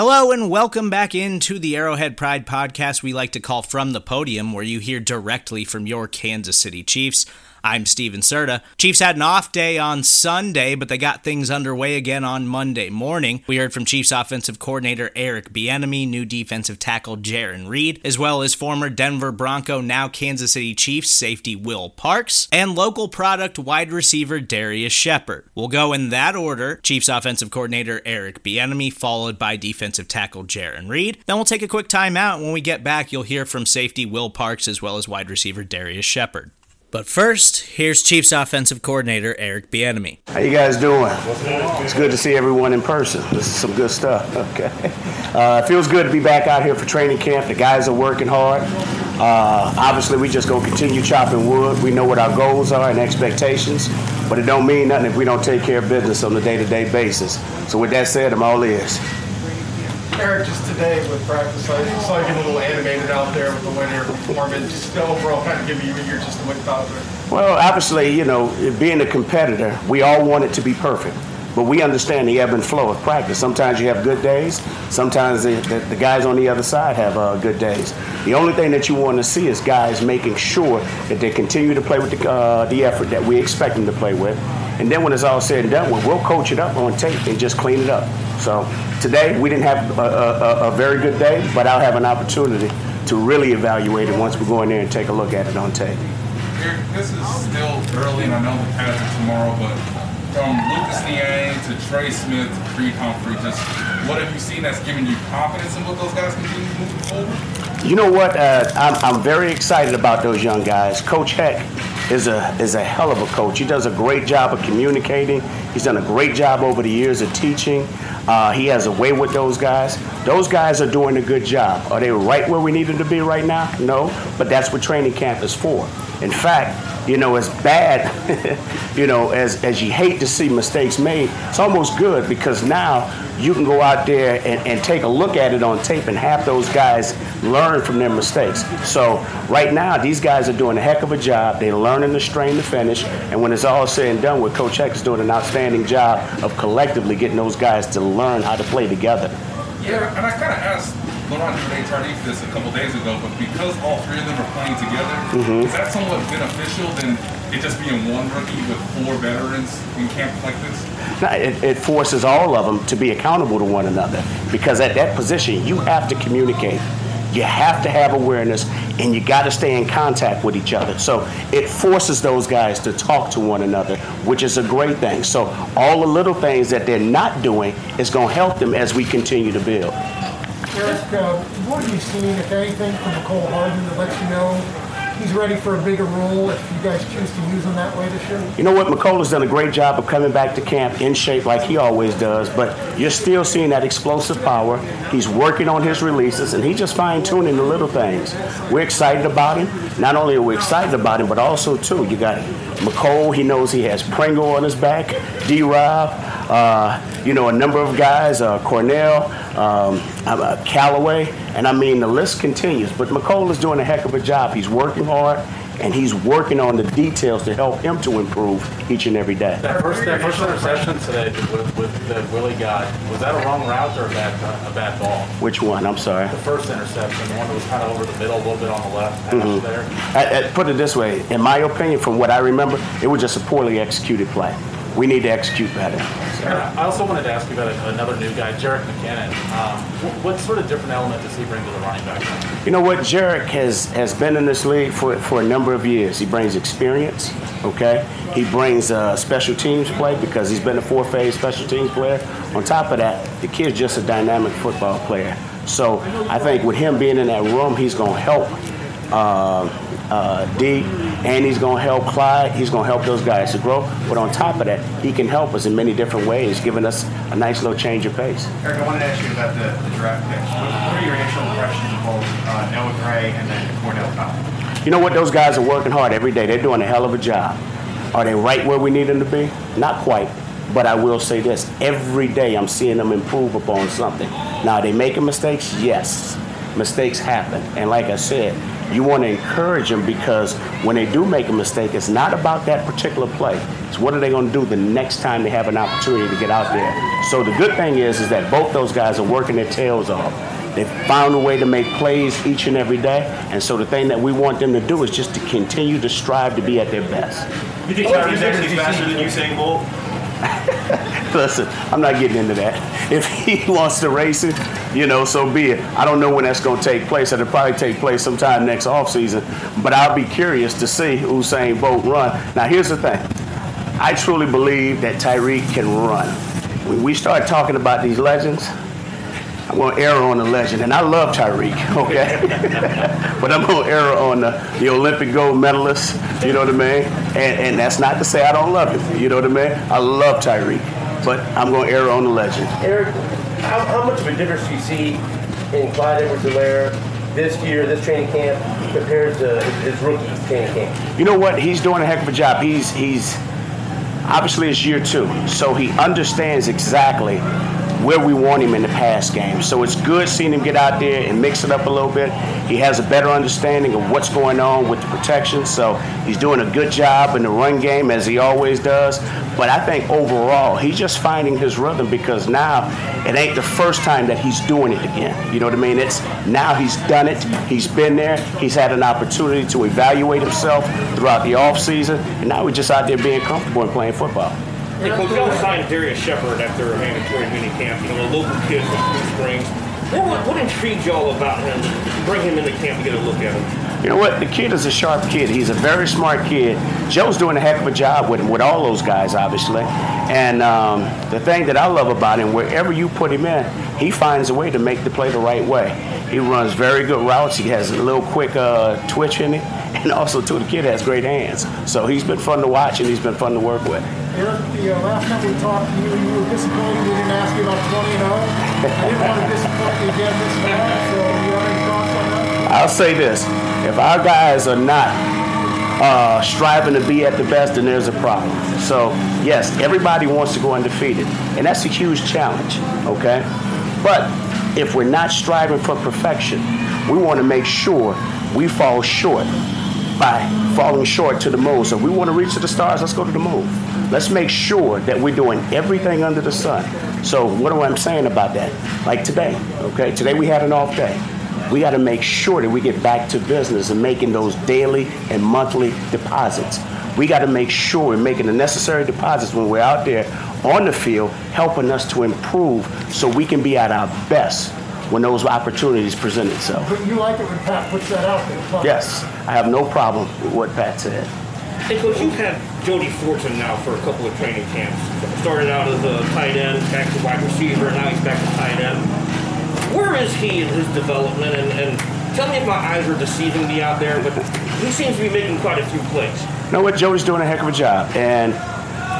Hello and welcome back into the Arrowhead Pride podcast we like to call From the Podium, where you hear directly from your Kansas City Chiefs. I'm Steven Serta. Chiefs had an off day on Sunday, but they got things underway again on Monday morning. We heard from Chiefs offensive coordinator Eric Bieniemy, new defensive tackle Jarran Reed, as well as former Denver Bronco, now Kansas City Chiefs safety Will Parks, and local product wide receiver Darrius Shepherd. We'll go in that order. Chiefs offensive coordinator Eric Bieniemy, followed by defensive tackle Jarran Reed. Then we'll take a quick timeout. When we get back, you'll hear from safety Will Parks as well as wide receiver Darrius Shepherd. But first, here's Chiefs offensive coordinator Eric Bieniemy. How you guys doing? It's good to see everyone in person. This is some good stuff. Okay. Uh, it feels good to be back out here for training camp. The guys are working hard. Uh, obviously, we just gonna continue chopping wood. We know what our goals are and expectations, but it don't mean nothing if we don't take care of business on a day-to-day basis. So with that said, I'm all ears. Eric, just today with practice, I saw you get a little animated out there with the you're performing. Just overall, kind of give me your just what you thought of it. Well, obviously, you know, being a competitor, we all want it to be perfect. But we understand the ebb and flow of practice. Sometimes you have good days. Sometimes the, the, the guys on the other side have uh, good days. The only thing that you want to see is guys making sure that they continue to play with the, uh, the effort that we expect them to play with. And then when it's all said and done, we'll coach it up on tape and just clean it up. So today we didn't have a, a, a, very good day, but I'll have an opportunity to really evaluate it once we go in there and take a look at it on tape. Eric, this is still early, and I know the pads are tomorrow, but from Lucas Niang to Trey Smith to Creed Humphrey, just what have you seen that's giving you confidence in what those guys can do moving forward? You know what? Uh, I'm, I'm very excited about those young guys. Coach Heck is a is a hell of a coach. He does a great job of communicating. He's done a great job over the years of teaching. Uh, he has a way with those guys. Those guys are doing a good job. Are they right where we need them to be right now? No, but that's what training camp is for. In fact, you know, as bad, you know, as, as you hate to see mistakes made, it's almost good because now you can go out there and, and take a look at it on tape and have those guys learn from their mistakes. So right now, these guys are doing a heck of a job. They're learning the strain to finish, and when it's all said and done, with Coach Heck is doing an outstanding job of collectively getting those guys to learn how to play together. Yeah, and I kind of asked Laurent Duvernay-Tardif this a couple days ago, but because all three of them are playing together, mm-hmm. is that somewhat beneficial than it just being one rookie with four veterans in camp like this? it, it forces all of them to be accountable to one another because at that position, you have to communicate. You have to have awareness and you got to stay in contact with each other. So it forces those guys to talk to one another, which is a great thing. So all the little things that they're not doing is going to help them as we continue to build. Eric, uh, what have you seen, if anything, from Mecole Hardman that lets you know he's ready for a bigger role if you guys choose to use him that way this year? You know what? Has done a great job of coming back to camp in shape like he always does, but you're still seeing that explosive power. He's working on his releases, and he's just fine tuning the little things. We're excited about him. Not only are we excited about him, but also, too, you got Mecole. He knows he has Pringle on his back, D Rob, uh, you know, a number of guys, uh, Cornell, um, uh, Callaway, and I mean, the list continues. But Mecole is doing a heck of a job. He's working hard, and he's working on the details to help him to improve each and every day. That first, that first interception today with, with that Willie got, was that a wrong route or a bad, a bad ball? Which one? I'm sorry. The first interception, the one that was kind of over the middle, a little bit on the left, mm-hmm. there. I, I, put it this way, in my opinion, from what I remember, it was just a poorly executed play we need to execute better. I also wanted to ask you about another new guy, Jerick McKinnon. Um, what, what, sort of different element does he bring to the running back? You know what? Jerick has, has been in this league for, for a number of years. He brings experience, okay? He brings uh, special teams play because he's been a four phase special teams player. On top of that, the kid's just a dynamic football player. So I think with him being in that room, he's going to help. Uh, uh, D, and he's going to help Clyde. He's going to help those guys to grow. But on top of that, he can help us in many different ways, giving us a nice little change of pace. Eric, I wanted to ask you about the, the draft picks. What, what, are your initial impressions of both uh, Noah Gray and then Cornell Powell? You know what? Those guys are working hard every day. They're doing a hell of a job. Are they right where we need them to be? Not quite. But I will say this every day I'm seeing them improve upon something. Now, are they making mistakes? Yes. Mistakes happen. And like I said, you want to encourage them because when they do make a mistake, it's not about that particular play. It's what are they going to do the next time they have an opportunity to get out there. So the good thing is, is that both those guys are working their tails off. They've found a way to make plays each and every day, and so the thing that we want them to do is just to continue to strive to be at their best. You think Tyreek's actually faster than Usain Bolt? Listen, I'm not getting into that. If he wants to race it, you know, so be it. I don't know when that's going to take place. It'll probably take place sometime next offseason. But I'll be curious to see Usain Bolt run. Now, here's the thing. I truly believe that Tyreek can run. When we start talking about these legends, I'm going to err on the legend, and I love Tyreek, okay? but I'm going to err on the, the Olympic gold medalist, you know what I mean? And, and that's not to say I don't love him, you know what I mean? I love Tyreek, but I'm going to err on the legend. Eric, how, how much of a difference do you see in Clyde Edwards-Helaire this year, this training camp, compared to his, his rookie training camp? You know what? He's doing a heck of a job. He's he's obviously it's year two, so he understands exactly where we want him in the pass game. So it's good seeing him get out there and mix it up a little bit. He has a better understanding of what's going on with the protection. So he's doing a good job in the run game as he always does. But I think overall, he's just finding his rhythm because now it ain't the first time that he's doing it again. You know what I mean? It's now he's done it. He's been there. He's had an opportunity to evaluate himself throughout the offseason. And now we're just out there being comfortable and playing football. Hey, Coach, y'all signed Darrius Shepherd after a mandatory mini camp, you know, a local kid from Blue Springs. What, what intrigued y'all about him bring him into camp to get a look at him? You know what? The kid is a sharp kid. He's a very smart kid. Joe's doing a heck of a job with him, with all those guys, obviously. And um, the thing that I love about him, wherever you put him in, he finds a way to make the play the right way. He runs very good routes. He has a little quick uh, twitch in it. And also, too, the kid has great hands. So he's been fun to watch and he's been fun to work with. Eric, the uh, last time we talked to you, you were disappointed we didn't ask you about 20 and 0. I didn't want to disappoint you again this time, so you have any thoughts on that? I'll say this: if our guys are not uh, striving to be at the best, then there's a problem. So yes, everybody wants to go undefeated, and that's a huge challenge. Okay, but if we're not striving for perfection, we want to make sure we fall short by falling short to the moon. So if we want to reach to the stars, let's go to the moon. Let's make sure that we're doing everything under the sun. So what am I saying about that? Like today, okay? Today we had an off day. We got to make sure that we get back to business and making those daily and monthly deposits. We got to make sure we're making the necessary deposits when we're out there on the field, helping us to improve so we can be at our best when those opportunities present itself. But you like it when Pat puts that out there. Huh? Yes, I have no problem with what Pat said. Hey, Coach, you've had Jody Fortson now for a couple of training camps. Started out as a tight end, back to wide receiver, and now he's back to tight end. Where is he in his development? And, and tell me if my eyes are deceiving me out there, but he seems to be making quite a few plays. You know what? Jody's doing a heck of a job. And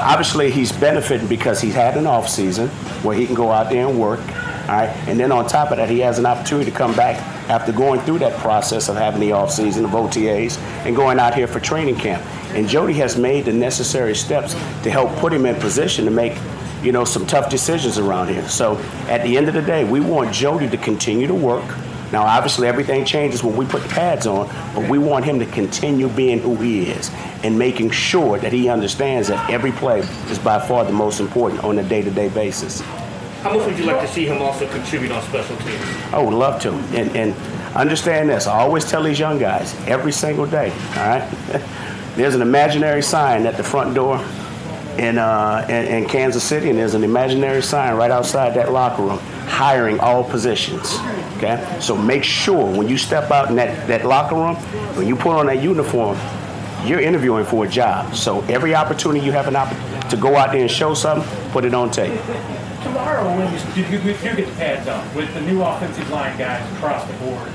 obviously, he's benefiting because he's had an off season where he can go out there and work. All right. And then on top of that, he has an opportunity to come back after going through that process of having the off season of OTAs and going out here for training camp. And Jody has made the necessary steps to help put him in position to make, you know, some tough decisions around here. So at the end of the day, we want Jody to continue to work. Now, obviously, everything changes when we put the pads on, but we want him to continue being who he is and making sure that he understands that every play is by far the most important on a day-to-day basis. How much would you like to see him also contribute on special teams? I would love to. And, and understand this. I always tell these young guys every single day, all right? there's an imaginary sign at the front door in, uh, in, in Kansas City, and there's an imaginary sign right outside that locker room hiring all positions. Okay? So make sure when you step out in that, that locker room, when you put on that uniform, you're interviewing for a job. So every opportunity you have an opportunity to go out there and show something, put it on tape. Tomorrow, when you, you, you, you get the pads on with the new offensive line guys across the board,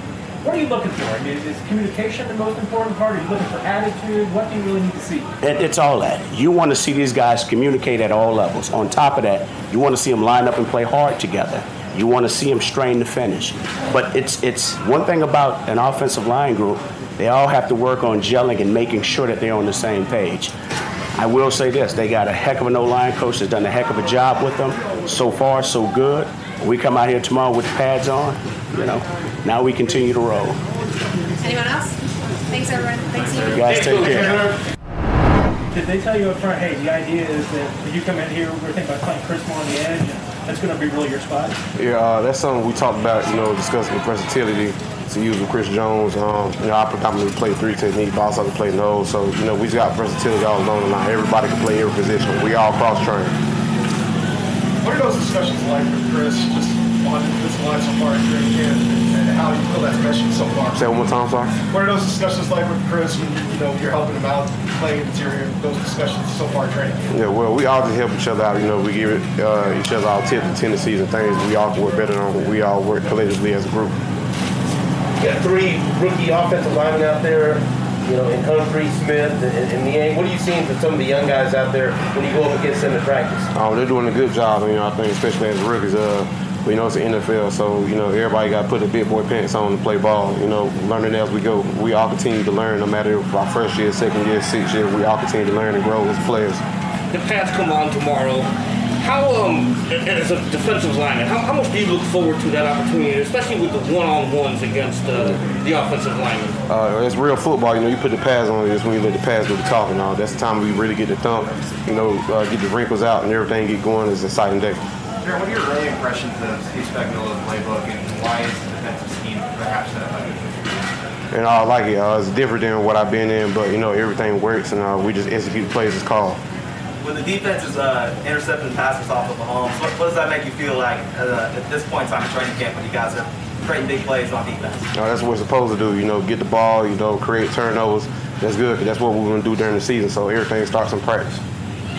what are you looking for? I mean, is, is communication the most important part? Are you looking for attitude? What do you really need to see? It, it's all that. You want to see these guys communicate at all levels. On top of that, you want to see them line up and play hard together. You want to see them strain to finish. But it's it's one thing about an offensive line group. They all have to work on gelling and making sure that they're on the same page. I will say this: they got a heck of an O-line coach that's done a heck of a job with them. So far, so good. We come out here tomorrow with the pads on. You know, now we continue to roll. Anyone else? Thanks, everyone. Thanks, You guys take care. Did they tell you up front, hey, the idea is that when you come in here, we're thinking about playing Chris more on the edge, and that's going to be really your spot? Yeah, uh, that's something we talked about, you know, discussing the versatility to use with Chris Jones. Um, you know, I predominantly play three technique, but I also can play nose. So, you know, we just got versatility all along the line. Everybody can play every position. We all cross train. What are those discussions like with Chris, just on this line so far in training camp, and how you feel that's meshing so far? Say one more time, sorry. What are those discussions like with Chris when you know you're helping him out, playing interior? Those discussions so far training camp. Yeah, well, we all just help each other out. You know, we give it, uh, each other our tips and tendencies and things we all work better on. We all work collectively as a group. You got three rookie offensive linemen out there, you know, in Humphrey, Smith, and, and Niang. What are you seeing from some of the young guys out there when you go up against them in practice? Um, they're doing a good job. You know, I think especially as rookies. Uh, but, you know, it's the NFL, so you know everybody got to put the big boy pants on to play ball. You know, learning as we go. We all continue to learn, no matter if our first year, second year, sixth year. We all continue to learn and grow as players. The Pats come on tomorrow. How, um, as a defensive lineman, how, how much do you look forward to that opportunity, especially with the one-on-ones against uh, the offensive linemen? Uh, it's real football. You know, you put the pads on. It's when you let the pads do the talking. Now that's the time we really get the thump. You know, uh, get the wrinkles out and everything get going. It's an exciting day. Jared, what are your early impressions of Steve Spagnuolo's playbook, and why is the defensive scheme perhaps a a good fit for you? And I like it. Uh, it's different than what I've been in, but you know everything works, and uh, we just execute the plays as called. When the defense is uh, intercepting passes off of Mahomes, what, what does that make you feel like uh, at this point in time in training camp when you guys are creating big plays on defense? You know, that's what we're supposed to do. You know, get the ball. You know, create turnovers. That's good. that's what we're going to do during the season. So everything starts in practice.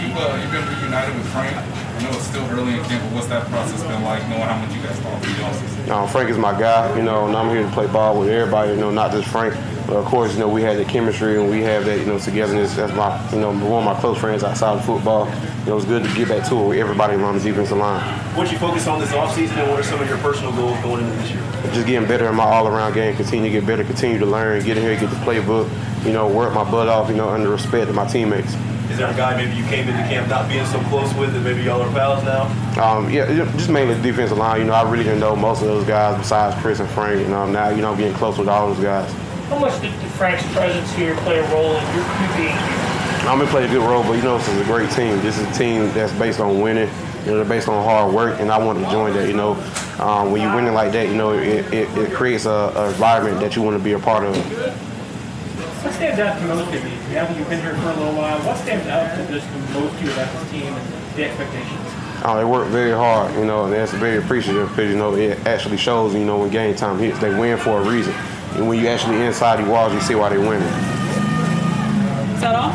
You've, uh, you've been reunited with Frank. I know it's still early in camp, but what's that process been like, knowing how much you guys fought for the offseason? Um, Frank is my guy, you know, and I'm here to play ball with everybody, you know, not just Frank. But of course, you know, we had the chemistry and we have that, you know, togetherness. That's my, you know, one of my close friends outside of football. You know, it's good to get back to it with everybody on the defensive line. What you focus on this offseason and what are some of your personal goals going into this year? Just getting better in my all-around game, continue to get better, continue to learn, get in here, get the playbook, you know, work my butt off, you know, under respect of my teammates. Is there a guy maybe you came into camp not being so close with and maybe y'all are pals now? Um, yeah, just mainly the defensive line. You know, I really didn't know most of those guys besides Chris and Frank. And um, now, you know, I'm getting close with all those guys. How much did, did Frank's presence here play a role in your you being here? I'm gonna play a good role, but you know, this is a great team. This is a team that's based on winning. You know, they're based on hard work, and I want to join that. You know, um, when you're winning like that, you know, it, it, it creates a, a environment that you want to be a part of. What stands out to most of you? Now that you've been here for a little while, what stands out to just most to you about this team and the expectations? Uh, they work very hard, you know, and that's very appreciative because you know it actually shows. You know, when game time hits, they win for a reason. And when you actually inside the walls, you see why they're winning. Is that all?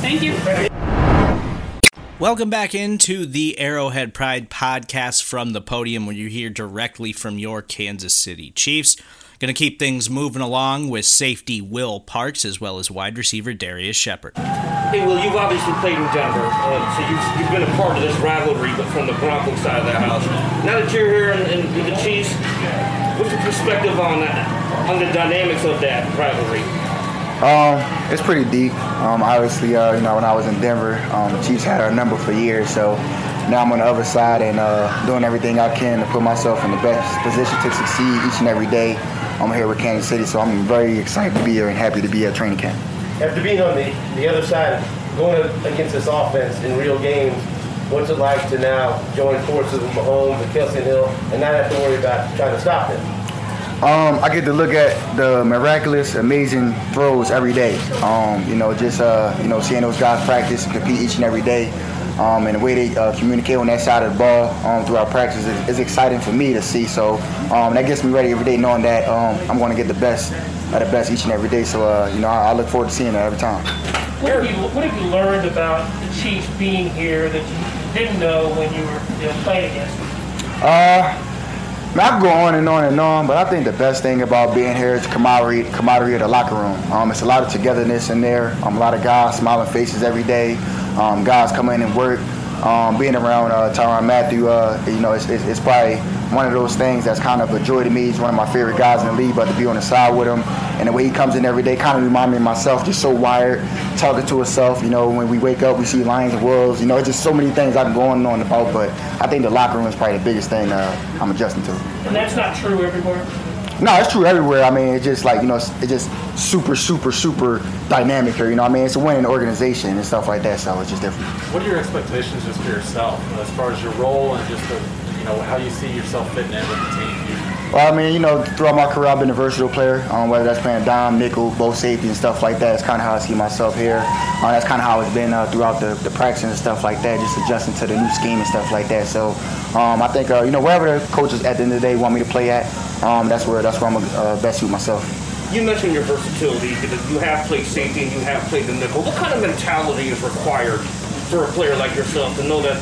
Thank you. Welcome back into the Arrowhead Pride podcast from the podium where you hear directly from your Kansas City Chiefs. Going to keep things moving along with safety Will Parks as well as wide receiver Darrius Shepherd. Hey, Will, you've obviously played in Denver, uh, so you've, you've been a part of this rivalry, but from the Broncos side of the house. Now that you're here in, in, with the Chiefs, what's your perspective on that, on the dynamics of that rivalry? Um, it's pretty deep. Um, obviously, uh, you know, when I was in Denver, um, Chiefs had our number for years. So now I'm on the other side and uh, doing everything I can to put myself in the best position to succeed each and every day. I'm here with Kansas City, so I'm very excited to be here and happy to be at training camp. After being on the, the other side, going against this offense in real games, what's it like to now join forces with Mahomes and Kelce Hill and not have to worry about trying to stop them? Um, I get to look at the miraculous, amazing throws every day. Um, you know, just uh, you know, seeing those guys practice and compete each and every day, um, and the way they uh, communicate on that side of the ball um, through our practice is, is exciting for me to see. So um, that gets me ready every day, knowing that um, I'm going to get the best at the best each and every day. So uh, you know, I, I look forward to seeing that every time. What have, you, what have you learned about the Chiefs being here that you didn't know when you were you know, playing against them? Uh, I, could go on and on and on, but I think the best thing about being here is camaraderie, camaraderie of the locker room. Um, it's a lot of togetherness in there. Um, a lot of guys, smiling faces every day. Um, guys come in and work. Um, being around uh, Tyrann Mathieu, uh, you know, it's, it's, it's probably one of those things that's kind of a joy to me. He's one of my favorite guys in the league, but to be on the side with him and the way he comes in every day kind of remind me of myself, just so wired, talking to himself. You know, when we wake up, we see lions and wolves. You know, it's just so many things I can go on and on about, but I think the locker room is probably the biggest thing uh, I'm adjusting to. And that's not true everywhere. No, it's true everywhere. I mean, it's just like you know, it's, it's just super, super, super dynamic here. You know, what I mean, it's a winning organization and stuff like that. So it's just different. What are your expectations just for yourself, as far as your role and just the, you know how you see yourself fitting in with the team? Well, I mean, you know, throughout my career, I've been a versatile player. Um, whether that's playing dime, nickel, both safety, and stuff like that. It's kind of how I see myself here. Uh, that's kind of how it's been uh, throughout the, the practice and stuff like that, just adjusting to the new scheme and stuff like that. So, um, I think uh, you know wherever the coaches at the end of the day want me to play at, um, that's where that's where I'm gonna uh, best suit myself. You mentioned your versatility because you have played safety and you have played the nickel. What kind of mentality is required for a player like yourself to know that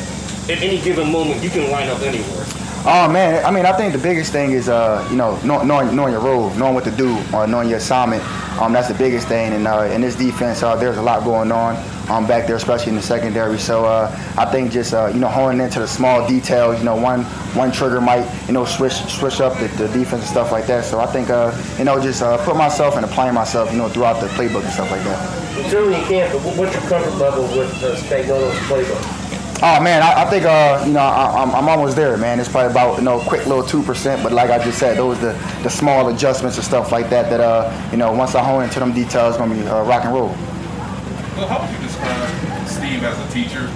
at any given moment you can line up anywhere? Oh man, I mean, I think the biggest thing is, uh, you know, know- knowing, knowing your role, knowing what to do, or knowing your assignment. Um, that's the biggest thing. And uh, in this defense, uh, there's a lot going on um, back there, especially in the secondary. So uh, I think just uh, you know honing into the small details. You know, one one trigger might you know switch switch up the, the defense and stuff like that. So I think uh, you know just uh, put myself and applying myself, you know, throughout the playbook and stuff like that. It's early in camp, but what's your comfort level with uh, Spagnuolo's playbook? Oh man, I, I think uh, you know I, I'm, I'm almost there, man. It's probably about you know a quick little two percent, but like I just said, those the the small adjustments and stuff like that. That uh, you know once I hone into them details, it's gonna be uh, rock and roll. Well, how would you describe Steve as a teacher,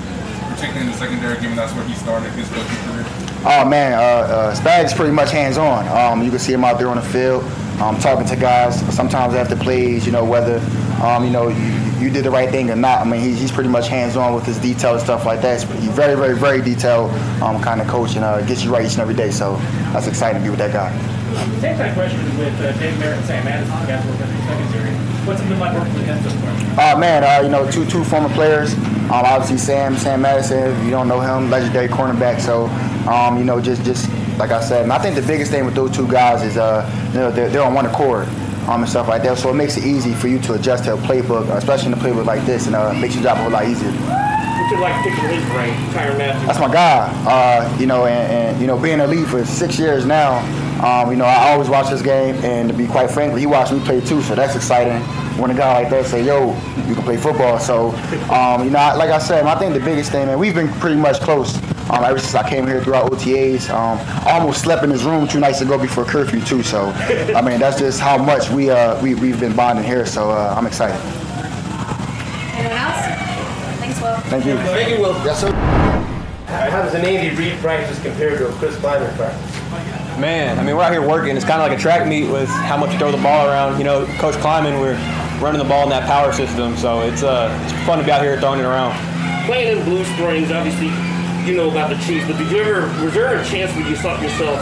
particularly in the secondary, given that's where he started his coaching career? Oh man, uh, uh, Spag's pretty much hands on. Um, you can see him out there on the field, um, talking to guys. Sometimes after plays, you know whether um, you know you, you did the right thing or not. I mean, he, he's pretty much hands on with his detail and stuff like that. He's very, very, very detailed um, kind of coach and uh, gets you right each and every day. So that's exciting to be with that guy. Same of question with uh, Dave Merritt and Sam Madison, the guys working in the secondary. What's it been like working with them so far? Uh, man, uh, you know, two two former players. Um, obviously, Sam Sam Madison. If you don't know him, legendary cornerback. So, um, you know, just just like I said, and I think the biggest thing with those two guys is, uh, you know, they're, they're on one accord. Um, and stuff like that, so it makes it easy for you to adjust to a playbook, especially in a playbook like this, and uh, makes your job a whole lot easier. What's it like picking his brain, Tyrann Matthews? That's my guy. Uh, you know, and, and you know, being in the league for six years now, um, you know, I always watch this game, and to be quite frank, he watched me play too, so that's exciting. When a guy like that say, "Yo, you can play football," so um, you know, I- like I said, I think the biggest thing, man, we've been pretty much close um, ever since I came here throughout OTAs. Um, I almost slept in his room two nights ago before curfew too. So, I mean, that's just how much we uh, we we've been bonding here. So uh, I'm excited. Anyone else? Thanks, Will. Thank you. Thank you, Will. Yes, sir. How does an Andy Reid practice compare to a Chris Klieman practice? Man, I mean, we're out here working. It's kind of like a track meet with how much you throw the ball around. You know, Coach Klieman, we're running the ball in that power system, so it's uh, it's fun to be out here throwing it around. Playing in Blue Springs, obviously, you know about the Chiefs, but did you ever, was there a chance where you thought to yourself,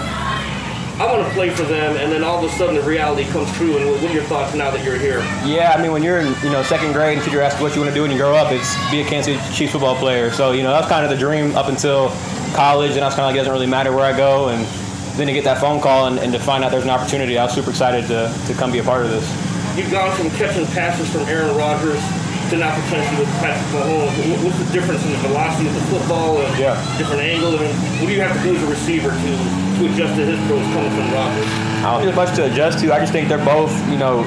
I want to play for them, and then all of a sudden the reality comes true, and what are your thoughts now that you're here? Yeah, I mean, when you're in you know second grade and you're asked what you want to do when you grow up, it's be a Kansas City Chiefs football player. So you know that's kind of the dream up until college, and I was kind of like it doesn't really matter where I go, and then to get that phone call and, and to find out there's an opportunity, I was super excited to, to come be a part of this. You've gone from catching passes from Aaron Rodgers to now potentially with Patrick Mahomes. What's the difference in the velocity of the football and different angle? I mean, what do you have to do as a receiver to, to adjust to his throws coming from Rodgers? I don't think there's much to adjust to. I just think they're both, you know,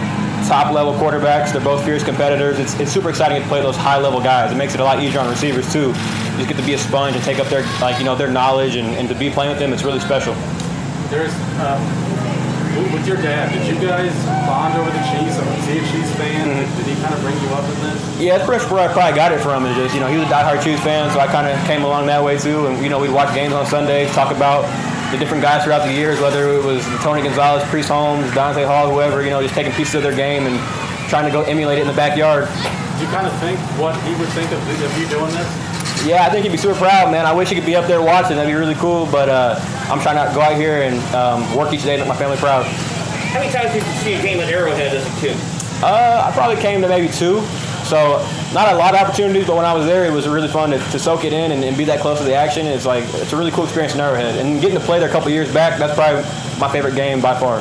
top level quarterbacks. They're both fierce competitors. It's, it's super exciting to play those high level guys. It makes it a lot easier on receivers too. You just get to be a sponge and take up their like you know their knowledge and, and to be playing with them. It's really special. There's um, with- your dad. Did you guys bond over the Chiefs? I mean, is he a Chiefs fan? Mm-hmm. Did he kind of bring you up in this? Yeah, that's pretty much where I probably got it from. Is just you know he was a diehard Chiefs fan, so I kind of came along that way too. And you know we'd watch games on Sundays, talk about the different guys throughout the years, whether it was Tony Gonzalez, Priest Holmes, Dante Hall, whoever. You know, just taking pieces of their game and trying to go emulate it in the backyard. Did you kind of think what he would think of, of you doing this? Yeah, I think he'd be super proud, man. I wish he could be up there watching. That'd be really cool. But uh, I'm trying to go out here and um, work each day to make my family proud. How many times did you see a game at Arrowhead as a kid? Uh, I probably came to maybe two. So not a lot of opportunities, but when I was there, it was really fun to, to soak it in and, and be that close to the action. It's like it's a really cool experience in Arrowhead, and getting to play there a couple years back. That's probably my favorite game by far.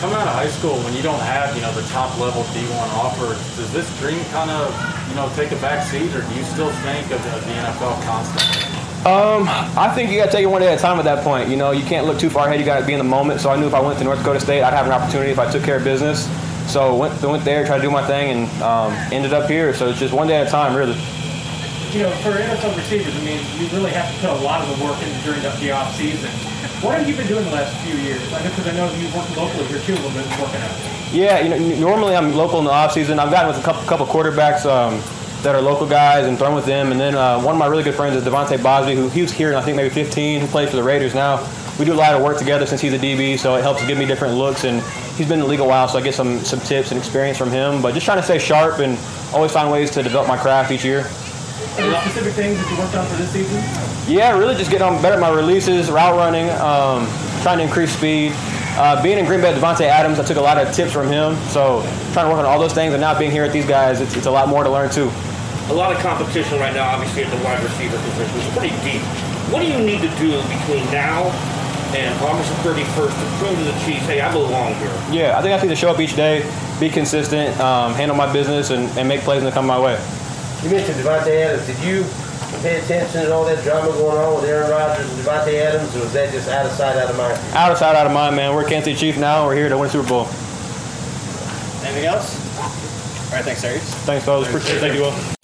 Coming out of high school, when you don't have you know the top level D1 offer, does this dream kind of you know take a back seat, or do you still think of the, the NFL constantly? Um, I think you got to take it one day at a time at that point. You know, you can't look too far ahead. You got to be in the moment. So I knew if I went to North Dakota State, I'd have an opportunity if I took care of business. So went went there, tried to do my thing, and um, ended up here. So it's just one day at a time, really. You know, for NFL receivers, I mean, you really have to put a lot of the work in during the, the off season. What have you been doing the last few years? Because I know you work locally here too a little bit, working out. Yeah, you know, normally I'm local in the off season. I've gotten with a couple, couple quarterbacks um, that are local guys and thrown with them. And then uh, one of my really good friends is Devontae Bosby, who he was here, I think maybe 15, who plays for the Raiders now. We do a lot of work together since he's a DB, so it helps give me different looks. And he's been in the league a while, so I get some some tips and experience from him. But just trying to stay sharp and always find ways to develop my craft each year. Any specific things that you worked on for this season? Yeah, really just getting on better at my releases, route running, um, trying to increase speed. Uh, being in Green Bay, Davante Adams, I took a lot of tips from him. So trying to work on all those things, and now being here at these guys, it's, it's a lot more to learn too. A lot of competition right now, obviously, at the wide receiver position. It's pretty deep. What do you need to do between now and August 31st to prove to the Chiefs, hey, I belong here? Yeah, I think I need to show up each day, be consistent, um, handle my business, and, and make plays when they come my way. You mentioned Davante Adams. Did you pay attention to all that drama going on with Aaron Rodgers and Davante Adams, or was that just out of sight, out of mind? Out of sight, out of mind, man. We're Kansas City Chiefs now. We're here to win a Super Bowl. Anything else? All right, thanks, Arias. Thanks, fellas. Appreciate it. Thank you all.